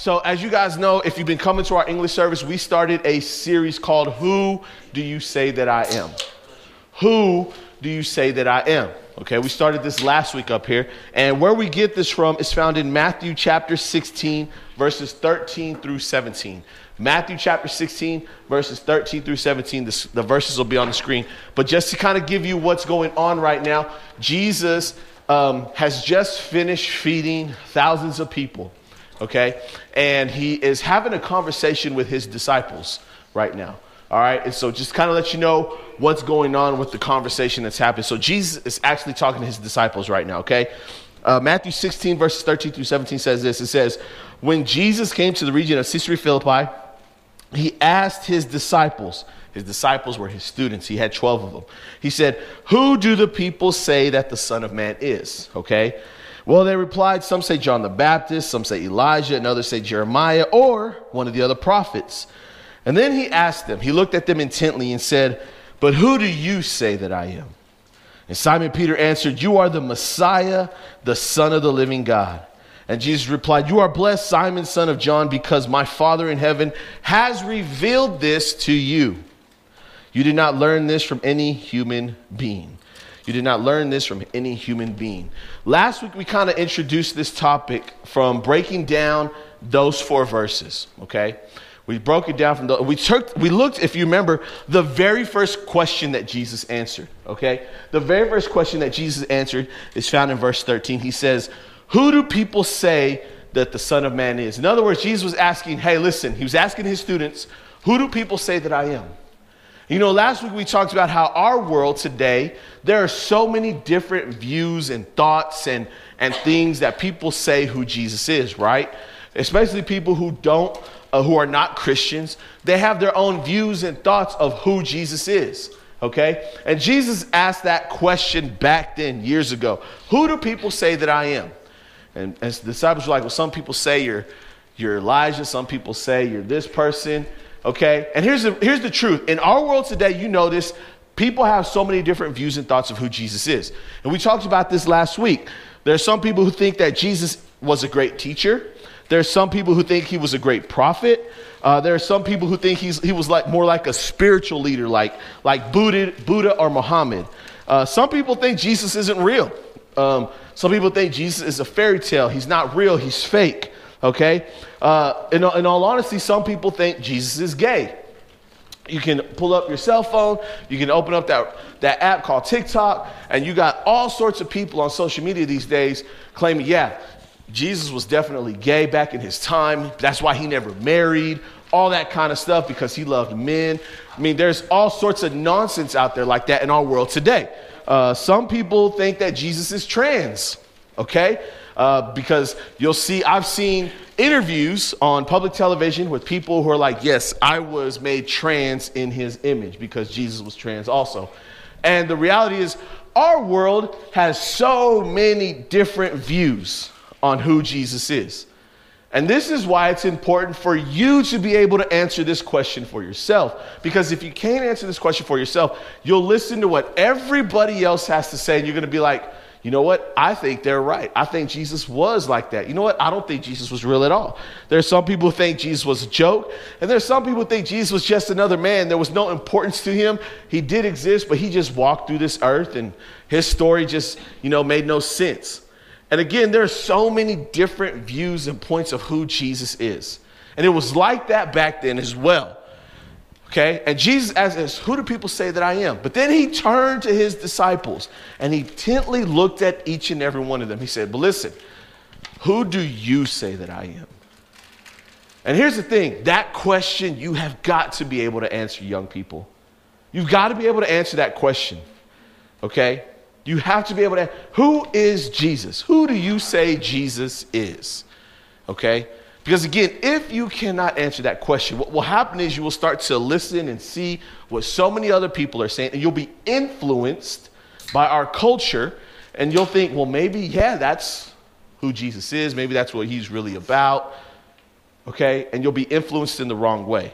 So, as you guys know, if you've been coming to our English service, we started a series called Who Do You Say That I Am? Who do you say that I am? Okay, we started this last week up here. And where we get this from is found in Matthew chapter 16, verses 13 through 17. Matthew chapter 16, verses 13 through 17. The, the verses will be on the screen. But just to kind of give you what's going on right now, Jesus um, has just finished feeding thousands of people. Okay, and he is having a conversation with his disciples right now. All right, and so just kind of let you know what's going on with the conversation that's happening. So Jesus is actually talking to his disciples right now, okay? Uh, Matthew 16, verses 13 through 17 says this It says, When Jesus came to the region of Caesarea Philippi, he asked his disciples, his disciples were his students, he had 12 of them. He said, Who do the people say that the Son of Man is? Okay? Well, they replied, Some say John the Baptist, some say Elijah, and others say Jeremiah or one of the other prophets. And then he asked them, he looked at them intently and said, But who do you say that I am? And Simon Peter answered, You are the Messiah, the Son of the living God. And Jesus replied, You are blessed, Simon, son of John, because my Father in heaven has revealed this to you. You did not learn this from any human being. You did not learn this from any human being. Last week, we kind of introduced this topic from breaking down those four verses, okay? We broke it down from the, we took, we looked, if you remember, the very first question that Jesus answered, okay? The very first question that Jesus answered is found in verse 13. He says, Who do people say that the Son of Man is? In other words, Jesus was asking, hey, listen, he was asking his students, Who do people say that I am? You know, last week we talked about how our world today, there are so many different views and thoughts and, and things that people say who Jesus is, right? Especially people who don't uh, who are not Christians, they have their own views and thoughts of who Jesus is. Okay? And Jesus asked that question back then, years ago Who do people say that I am? And, and the disciples were like, Well, some people say you're, you're Elijah, some people say you're this person. Okay? And here's the, here's the truth. In our world today, you notice people have so many different views and thoughts of who Jesus is. And we talked about this last week. There are some people who think that Jesus was a great teacher. There's some people who think he was a great prophet. Uh, there are some people who think he's, he was like more like a spiritual leader, like, like Buddha, Buddha or Muhammad. Uh, some people think Jesus isn't real. Um, some people think Jesus is a fairy tale. He's not real, he's fake. Okay? Uh, in, in all honesty, some people think Jesus is gay. You can pull up your cell phone, you can open up that, that app called TikTok, and you got all sorts of people on social media these days claiming, yeah, Jesus was definitely gay back in his time. That's why he never married, all that kind of stuff because he loved men. I mean, there's all sorts of nonsense out there like that in our world today. Uh, some people think that Jesus is trans, okay? Uh, because you'll see, I've seen interviews on public television with people who are like, yes, I was made trans in his image because Jesus was trans also. And the reality is, our world has so many different views on who Jesus is. And this is why it's important for you to be able to answer this question for yourself. Because if you can't answer this question for yourself, you'll listen to what everybody else has to say, and you're going to be like, you know what? I think they're right. I think Jesus was like that. You know what? I don't think Jesus was real at all. There's some people who think Jesus was a joke, and there's some people who think Jesus was just another man. There was no importance to him. He did exist, but he just walked through this earth, and his story just, you know, made no sense. And again, there are so many different views and points of who Jesus is. And it was like that back then as well. Okay? And Jesus asked as Who do people say that I am? But then he turned to his disciples and he intently looked at each and every one of them. He said, But listen, who do you say that I am? And here's the thing that question you have got to be able to answer, young people. You've got to be able to answer that question. Okay? You have to be able to, who is Jesus? Who do you say Jesus is? Okay? Because again, if you cannot answer that question, what will happen is you will start to listen and see what so many other people are saying, and you'll be influenced by our culture, and you'll think, well, maybe, yeah, that's who Jesus is. Maybe that's what he's really about. Okay? And you'll be influenced in the wrong way.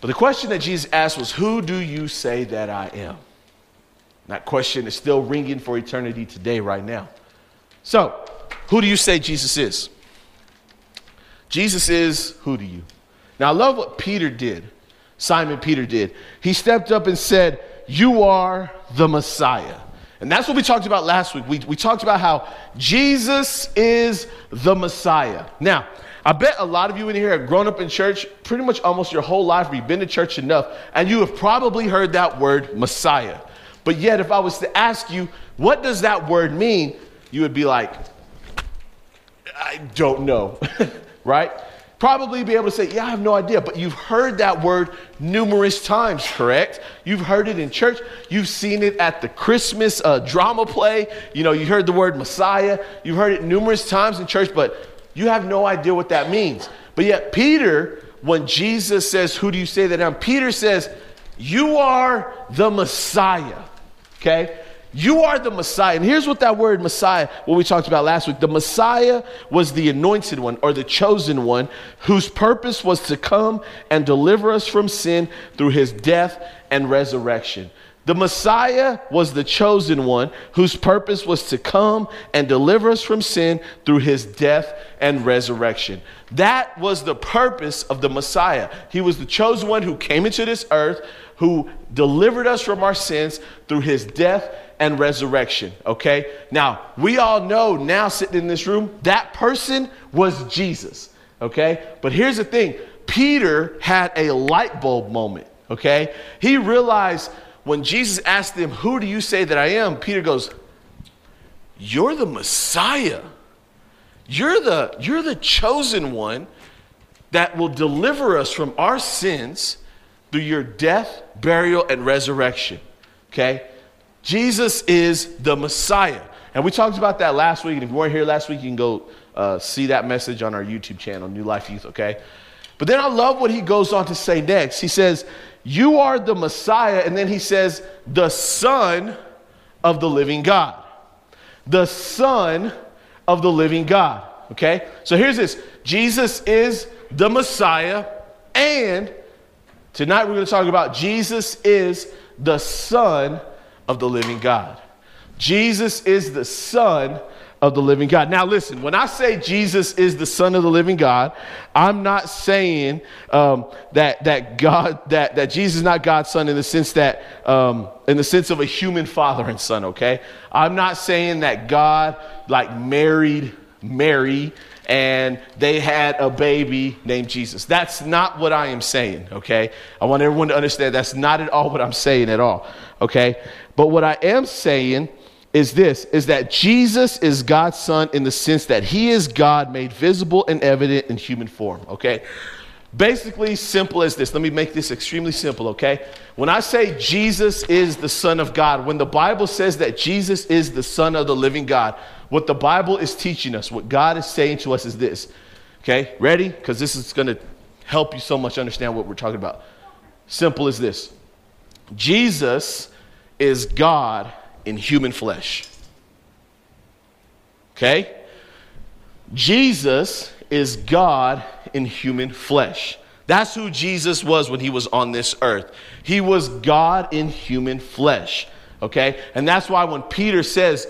But the question that Jesus asked was, Who do you say that I am? That question is still ringing for eternity today, right now. So, who do you say Jesus is? Jesus is who to you? Now, I love what Peter did, Simon Peter did. He stepped up and said, You are the Messiah. And that's what we talked about last week. We, we talked about how Jesus is the Messiah. Now, I bet a lot of you in here have grown up in church pretty much almost your whole life, or you've been to church enough, and you have probably heard that word Messiah. But yet, if I was to ask you, what does that word mean? You would be like, I don't know, right? Probably be able to say, Yeah, I have no idea. But you've heard that word numerous times, correct? You've heard it in church. You've seen it at the Christmas uh, drama play. You know, you heard the word Messiah. You've heard it numerous times in church, but you have no idea what that means. But yet, Peter, when Jesus says, Who do you say that I am? Peter says, You are the Messiah. Okay? You are the Messiah. And here's what that word Messiah, what we talked about last week. The Messiah was the anointed one or the chosen one whose purpose was to come and deliver us from sin through his death and resurrection. The Messiah was the chosen one whose purpose was to come and deliver us from sin through his death and resurrection. That was the purpose of the Messiah. He was the chosen one who came into this earth, who delivered us from our sins through his death and resurrection. Okay? Now, we all know now sitting in this room, that person was Jesus. Okay? But here's the thing Peter had a light bulb moment. Okay? He realized when Jesus asked him, Who do you say that I am? Peter goes, You're the Messiah. You're the, you're the chosen one that will deliver us from our sins through your death, burial, and resurrection. Okay? Jesus is the Messiah. And we talked about that last week. And if you weren't here last week, you can go uh, see that message on our YouTube channel, New Life Youth, okay? But then I love what he goes on to say next. He says, You are the Messiah. And then he says, The Son of the living God. The Son of the living God, okay? So here's this Jesus is the Messiah. And tonight we're going to talk about Jesus is the Son of the living God. Jesus is the Son of the living God. Now, listen, when I say Jesus is the Son of the living God, I'm not saying um, that that God that that Jesus is not God's Son in the sense that um, in the sense of a human father and son. Okay, I'm not saying that God like married Mary and they had a baby named Jesus. That's not what I am saying, okay? I want everyone to understand that's not at all what I'm saying at all, okay? But what I am saying is this is that Jesus is God's son in the sense that he is God made visible and evident in human form, okay? Basically, simple as this. Let me make this extremely simple, okay? When I say Jesus is the Son of God, when the Bible says that Jesus is the Son of the living God, what the Bible is teaching us, what God is saying to us is this, okay? Ready? Because this is going to help you so much understand what we're talking about. Simple as this Jesus is God in human flesh. Okay? Jesus is God in human flesh. That's who Jesus was when he was on this earth. He was God in human flesh. Okay? And that's why when Peter says,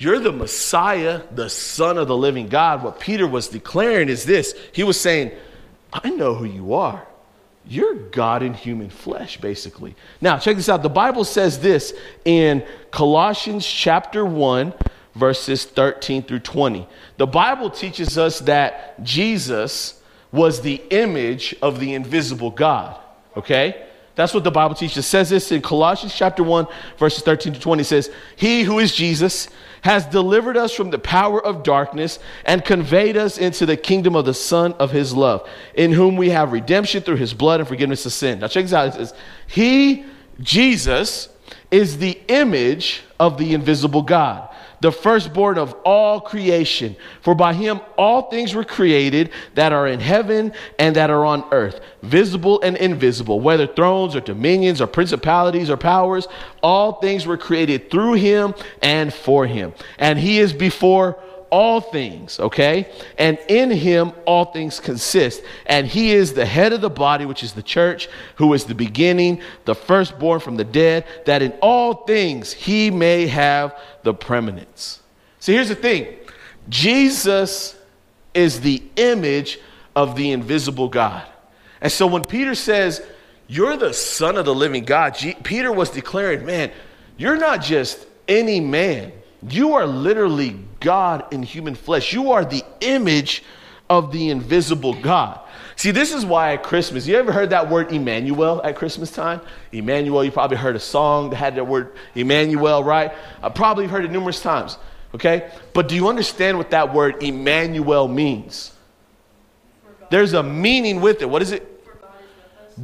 You're the Messiah, the Son of the living God, what Peter was declaring is this. He was saying, I know who you are. You're God in human flesh, basically. Now, check this out. The Bible says this in Colossians chapter 1, verses 13 through 20. The Bible teaches us that Jesus was the image of the invisible God, okay? That's what the Bible teaches. It says this in Colossians chapter 1, verses 13 to 20. It says, He who is Jesus has delivered us from the power of darkness and conveyed us into the kingdom of the Son of his love, in whom we have redemption through his blood and forgiveness of sin. Now, check this out. It says, He, Jesus, is the image of the invisible God the firstborn of all creation. For by him all things were created that are in heaven and that are on earth, visible and invisible, whether thrones or dominions or principalities or powers, all things were created through him and for him. And he is before all things, okay? And in him all things consist. And he is the head of the body, which is the church, who is the beginning, the firstborn from the dead, that in all things he may have the preeminence. See, here's the thing Jesus is the image of the invisible God. And so when Peter says, You're the Son of the living God, Peter was declaring, Man, you're not just any man, you are literally God in human flesh. You are the image of the invisible God. See, this is why at Christmas, you ever heard that word Emmanuel at Christmas time? Emmanuel, you probably heard a song that had that word Emmanuel, right? I probably heard it numerous times, okay? But do you understand what that word Emmanuel means? There's a meaning with it. What is it?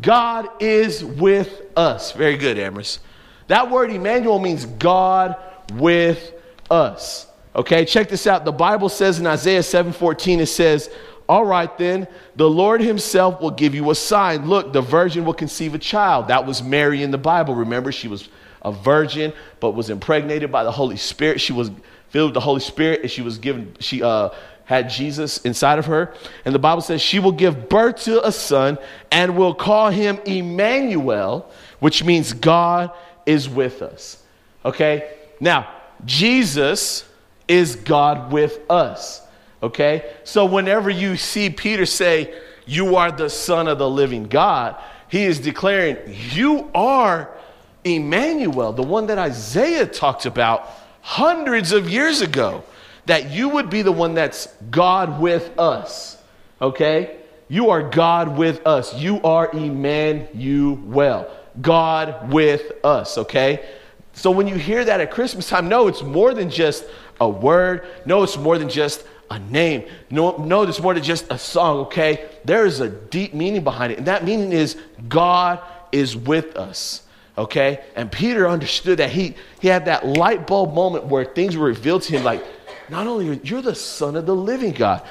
God is with us. Very good, Amherst. That word Emmanuel means God with us. Okay, check this out. The Bible says in Isaiah 7:14, it says, All right, then, the Lord Himself will give you a sign. Look, the virgin will conceive a child. That was Mary in the Bible. Remember, she was a virgin, but was impregnated by the Holy Spirit. She was filled with the Holy Spirit, and she was given, she uh had Jesus inside of her. And the Bible says she will give birth to a son and will call him Emmanuel, which means God is with us. Okay? Now, Jesus is God with us. Okay? So whenever you see Peter say, You are the Son of the living God, he is declaring, You are Emmanuel, the one that Isaiah talked about hundreds of years ago, that you would be the one that's God with us. Okay? You are God with us. You are Emmanuel, God with us. Okay? So when you hear that at Christmas time, no, it's more than just a word. No, it's more than just a name. No, no, it's more than just a song, okay? There is a deep meaning behind it. And that meaning is God is with us. Okay? And Peter understood that he, he had that light bulb moment where things were revealed to him like, not only are you're the son of the living God.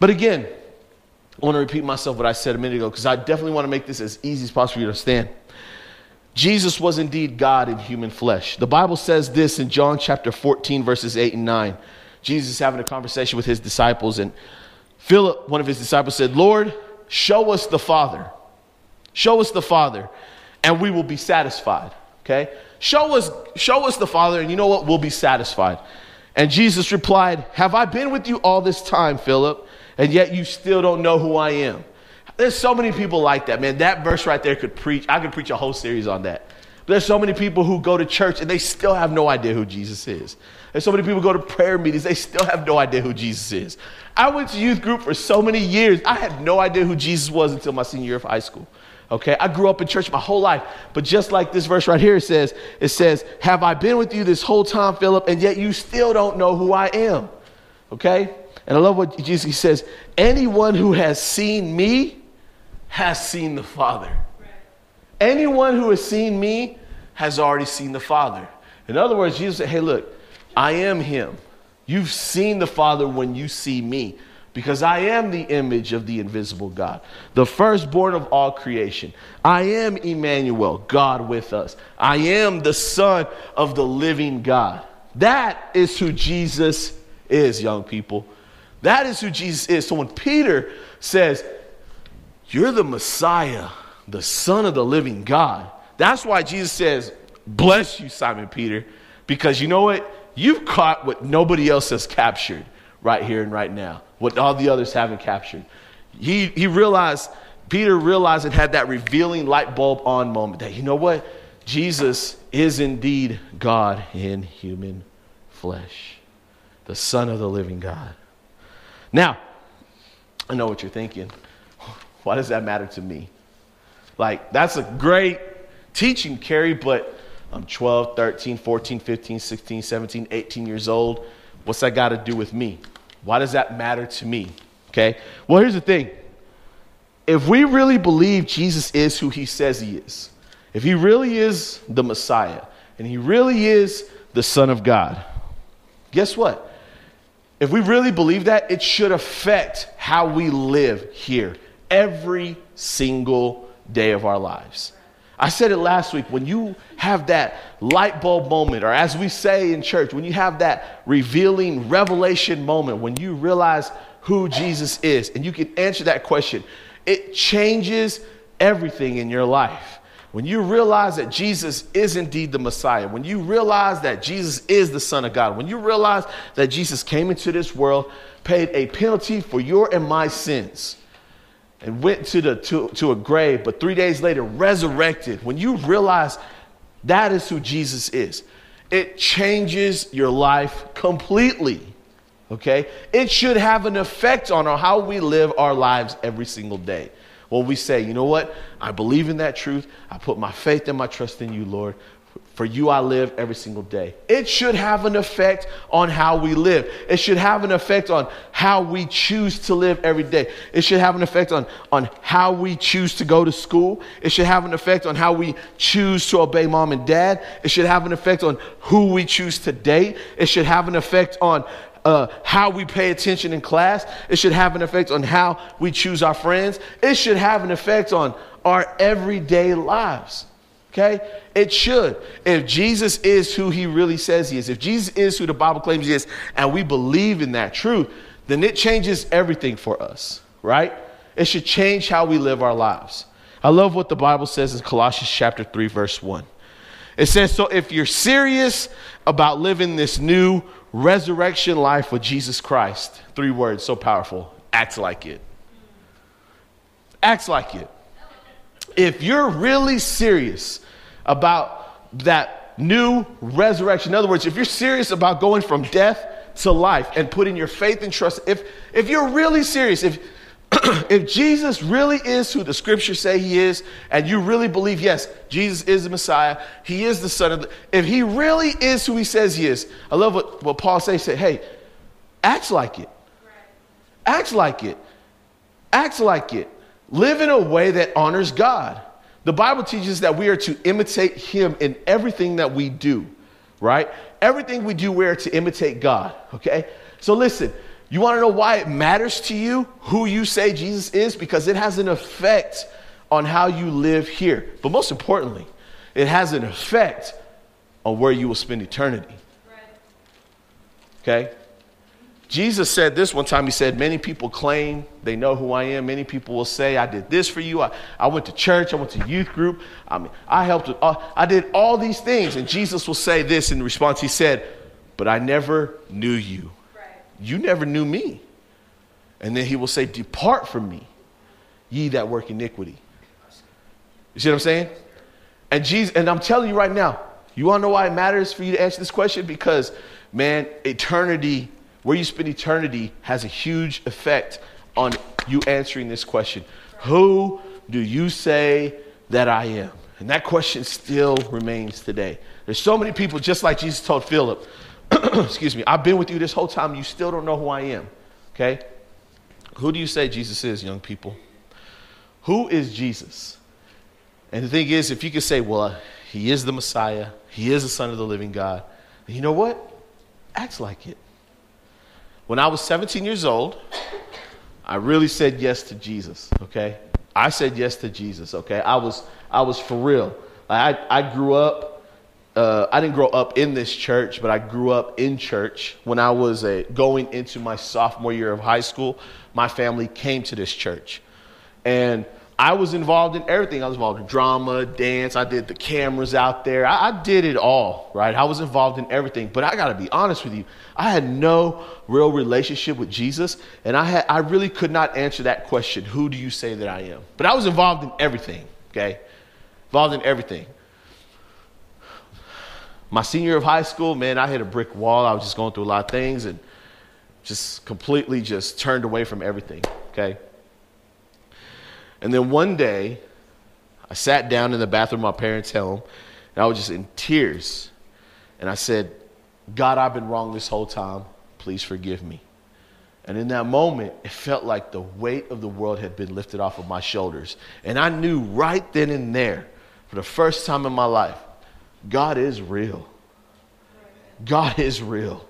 But again, I want to repeat myself what I said a minute ago because I definitely want to make this as easy as possible for you to understand. Jesus was indeed God in human flesh. The Bible says this in John chapter 14, verses 8 and 9. Jesus having a conversation with his disciples, and Philip, one of his disciples, said, Lord, show us the Father. Show us the Father, and we will be satisfied. Okay? Show us, show us the Father, and you know what? We'll be satisfied. And Jesus replied, Have I been with you all this time, Philip, and yet you still don't know who I am? There's so many people like that, man. That verse right there could preach. I could preach a whole series on that. But there's so many people who go to church and they still have no idea who Jesus is. There's so many people go to prayer meetings, they still have no idea who Jesus is. I went to youth group for so many years. I had no idea who Jesus was until my senior year of high school. Okay, I grew up in church my whole life, but just like this verse right here it says, it says, "Have I been with you this whole time, Philip, and yet you still don't know who I am?" Okay? And I love what Jesus says, "Anyone who has seen me has seen the Father. Anyone who has seen me has already seen the Father. In other words, Jesus said, Hey, look, I am Him. You've seen the Father when you see me, because I am the image of the invisible God, the firstborn of all creation. I am Emmanuel, God with us. I am the Son of the living God. That is who Jesus is, young people. That is who Jesus is. So when Peter says, You're the Messiah, the Son of the living God, that's why Jesus says, Bless you, Simon Peter, because you know what? You've caught what nobody else has captured right here and right now, what all the others haven't captured. He, he realized, Peter realized and had that revealing light bulb on moment that, you know what? Jesus is indeed God in human flesh, the Son of the living God. Now, I know what you're thinking. Why does that matter to me? Like, that's a great teaching, Kerry, but I'm 12, 13, 14, 15, 16, 17, 18 years old. What's that got to do with me? Why does that matter to me? Okay? Well, here's the thing. If we really believe Jesus is who he says he is, if he really is the Messiah, and he really is the Son of God, guess what? If we really believe that, it should affect how we live here every single day of our lives. I said it last week when you have that light bulb moment, or as we say in church, when you have that revealing revelation moment, when you realize who Jesus is, and you can answer that question, it changes everything in your life. When you realize that Jesus is indeed the Messiah, when you realize that Jesus is the Son of God, when you realize that Jesus came into this world, paid a penalty for your and my sins, and went to, the, to, to a grave, but three days later resurrected, when you realize that is who Jesus is, it changes your life completely. Okay? It should have an effect on how we live our lives every single day. When we say, you know what? I believe in that truth. I put my faith and my trust in you, Lord. For you I live every single day. It should have an effect on how we live. It should have an effect on how we choose to live every day. It should have an effect on, on how we choose to go to school. It should have an effect on how we choose to obey mom and dad. It should have an effect on who we choose to date. It should have an effect on uh, how we pay attention in class. It should have an effect on how we choose our friends. It should have an effect on our everyday lives. Okay? It should. If Jesus is who he really says he is, if Jesus is who the Bible claims he is, and we believe in that truth, then it changes everything for us, right? It should change how we live our lives. I love what the Bible says in Colossians chapter 3, verse 1. It says, So if you're serious about living this new resurrection life with Jesus Christ, three words, so powerful, act like it. Act like it. If you're really serious about that new resurrection, in other words, if you're serious about going from death to life and putting your faith and trust, if, if you're really serious, if, if Jesus really is who the scriptures say he is, and you really believe, yes, Jesus is the Messiah, he is the Son of the, if he really is who he says he is, I love what, what Paul says, say, hey, act like it. Act like it. Act like it. Live in a way that honors God. The Bible teaches that we are to imitate Him in everything that we do, right? Everything we do, we are to imitate God, okay? So listen, you want to know why it matters to you who you say Jesus is? Because it has an effect on how you live here. But most importantly, it has an effect on where you will spend eternity. Okay? Jesus said this one time. He said, Many people claim they know who I am. Many people will say, I did this for you. I, I went to church. I went to youth group. I mean, I helped. With, uh, I did all these things. And Jesus will say this in response. He said, But I never knew you. Right. You never knew me. And then he will say, Depart from me, ye that work iniquity. You see what I'm saying? And Jesus, and I'm telling you right now, you want to know why it matters for you to answer this question? Because, man, eternity where you spend eternity has a huge effect on you answering this question Who do you say that I am? And that question still remains today. There's so many people, just like Jesus told Philip, excuse me, I've been with you this whole time, you still don't know who I am. Okay? Who do you say Jesus is, young people? Who is Jesus? And the thing is, if you could say, well, he is the Messiah, he is the Son of the living God, you know what? Acts like it. When I was 17 years old, I really said yes to Jesus, okay? I said yes to Jesus, okay? I was, I was for real. I, I grew up, uh, I didn't grow up in this church, but I grew up in church. When I was a, going into my sophomore year of high school, my family came to this church. And I was involved in everything. I was involved in drama, dance. I did the cameras out there. I, I did it all, right? I was involved in everything. But I got to be honest with you. I had no real relationship with Jesus, and I had I really could not answer that question. Who do you say that I am? But I was involved in everything. Okay, involved in everything. My senior year of high school, man, I hit a brick wall. I was just going through a lot of things and just completely just turned away from everything. Okay. And then one day, I sat down in the bathroom of my parents' home, and I was just in tears. And I said, God, I've been wrong this whole time. Please forgive me. And in that moment, it felt like the weight of the world had been lifted off of my shoulders. And I knew right then and there, for the first time in my life, God is real. God is real.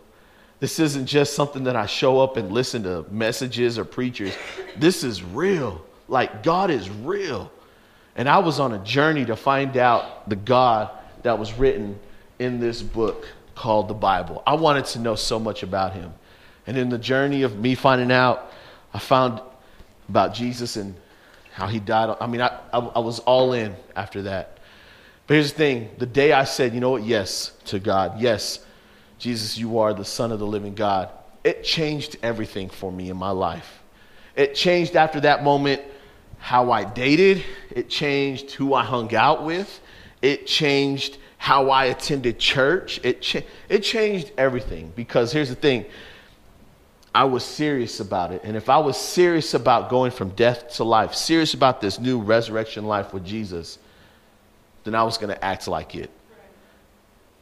This isn't just something that I show up and listen to messages or preachers. This is real. Like, God is real. And I was on a journey to find out the God that was written in this book called the Bible. I wanted to know so much about him. And in the journey of me finding out, I found about Jesus and how he died. I mean, I, I, I, was all in after that. But here's the thing the day I said, you know what, yes to God, yes, Jesus, you are the Son of the living God, it changed everything for me in my life. It changed after that moment how I dated, it changed who I hung out with, it changed how I attended church, it, cha- it changed everything. Because here's the thing I was serious about it. And if I was serious about going from death to life, serious about this new resurrection life with Jesus, then I was going to act like it.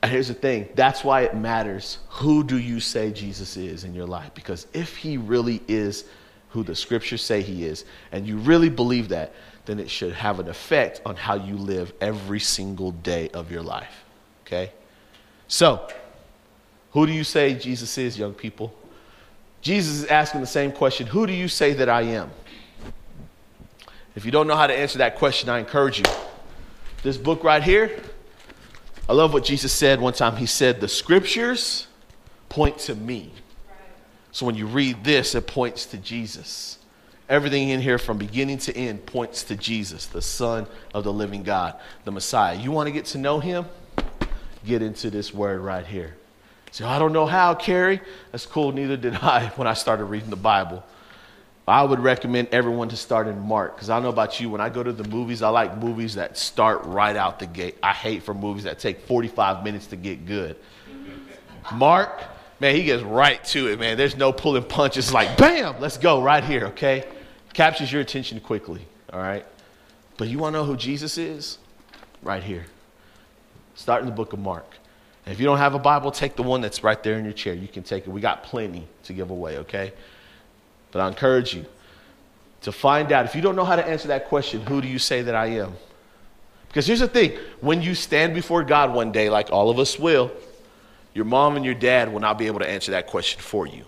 And here's the thing that's why it matters who do you say Jesus is in your life? Because if he really is who the scriptures say he is, and you really believe that, then it should have an effect on how you live every single day of your life. Okay? So, who do you say Jesus is, young people? Jesus is asking the same question Who do you say that I am? If you don't know how to answer that question, I encourage you. This book right here, I love what Jesus said one time. He said, The scriptures point to me. So when you read this, it points to Jesus. Everything in here from beginning to end points to Jesus, the Son of the living God, the Messiah. You want to get to know him? Get into this word right here. So I don't know how, Kerry. That's cool. Neither did I when I started reading the Bible. I would recommend everyone to start in Mark because I know about you. When I go to the movies, I like movies that start right out the gate. I hate for movies that take 45 minutes to get good. Mark, man, he gets right to it, man. There's no pulling punches. Like, bam, let's go right here, okay? Captures your attention quickly, all right? But you want to know who Jesus is? Right here. Start in the book of Mark. And if you don't have a Bible, take the one that's right there in your chair. You can take it. We got plenty to give away, okay? But I encourage you to find out if you don't know how to answer that question, who do you say that I am? Because here's the thing when you stand before God one day, like all of us will, your mom and your dad will not be able to answer that question for you.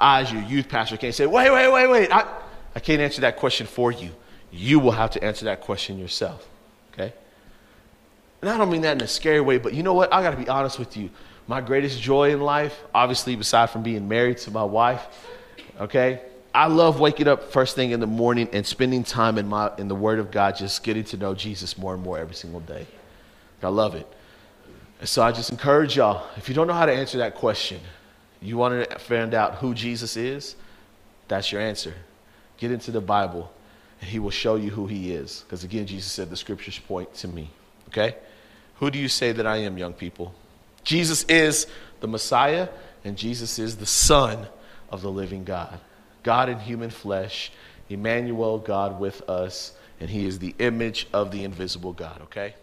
I, as your youth pastor, can't say, wait, wait, wait, wait. I, I can't answer that question for you. You will have to answer that question yourself. Okay? And I don't mean that in a scary way, but you know what? I got to be honest with you. My greatest joy in life, obviously, aside from being married to my wife, okay? I love waking up first thing in the morning and spending time in, my, in the Word of God, just getting to know Jesus more and more every single day. I love it. So I just encourage y'all if you don't know how to answer that question, you want to find out who Jesus is, that's your answer. Get into the Bible, and He will show you who He is. Because again, Jesus said, The scriptures point to me. Okay? Who do you say that I am, young people? Jesus is the Messiah, and Jesus is the Son of the living God. God in human flesh, Emmanuel, God with us, and He is the image of the invisible God, okay?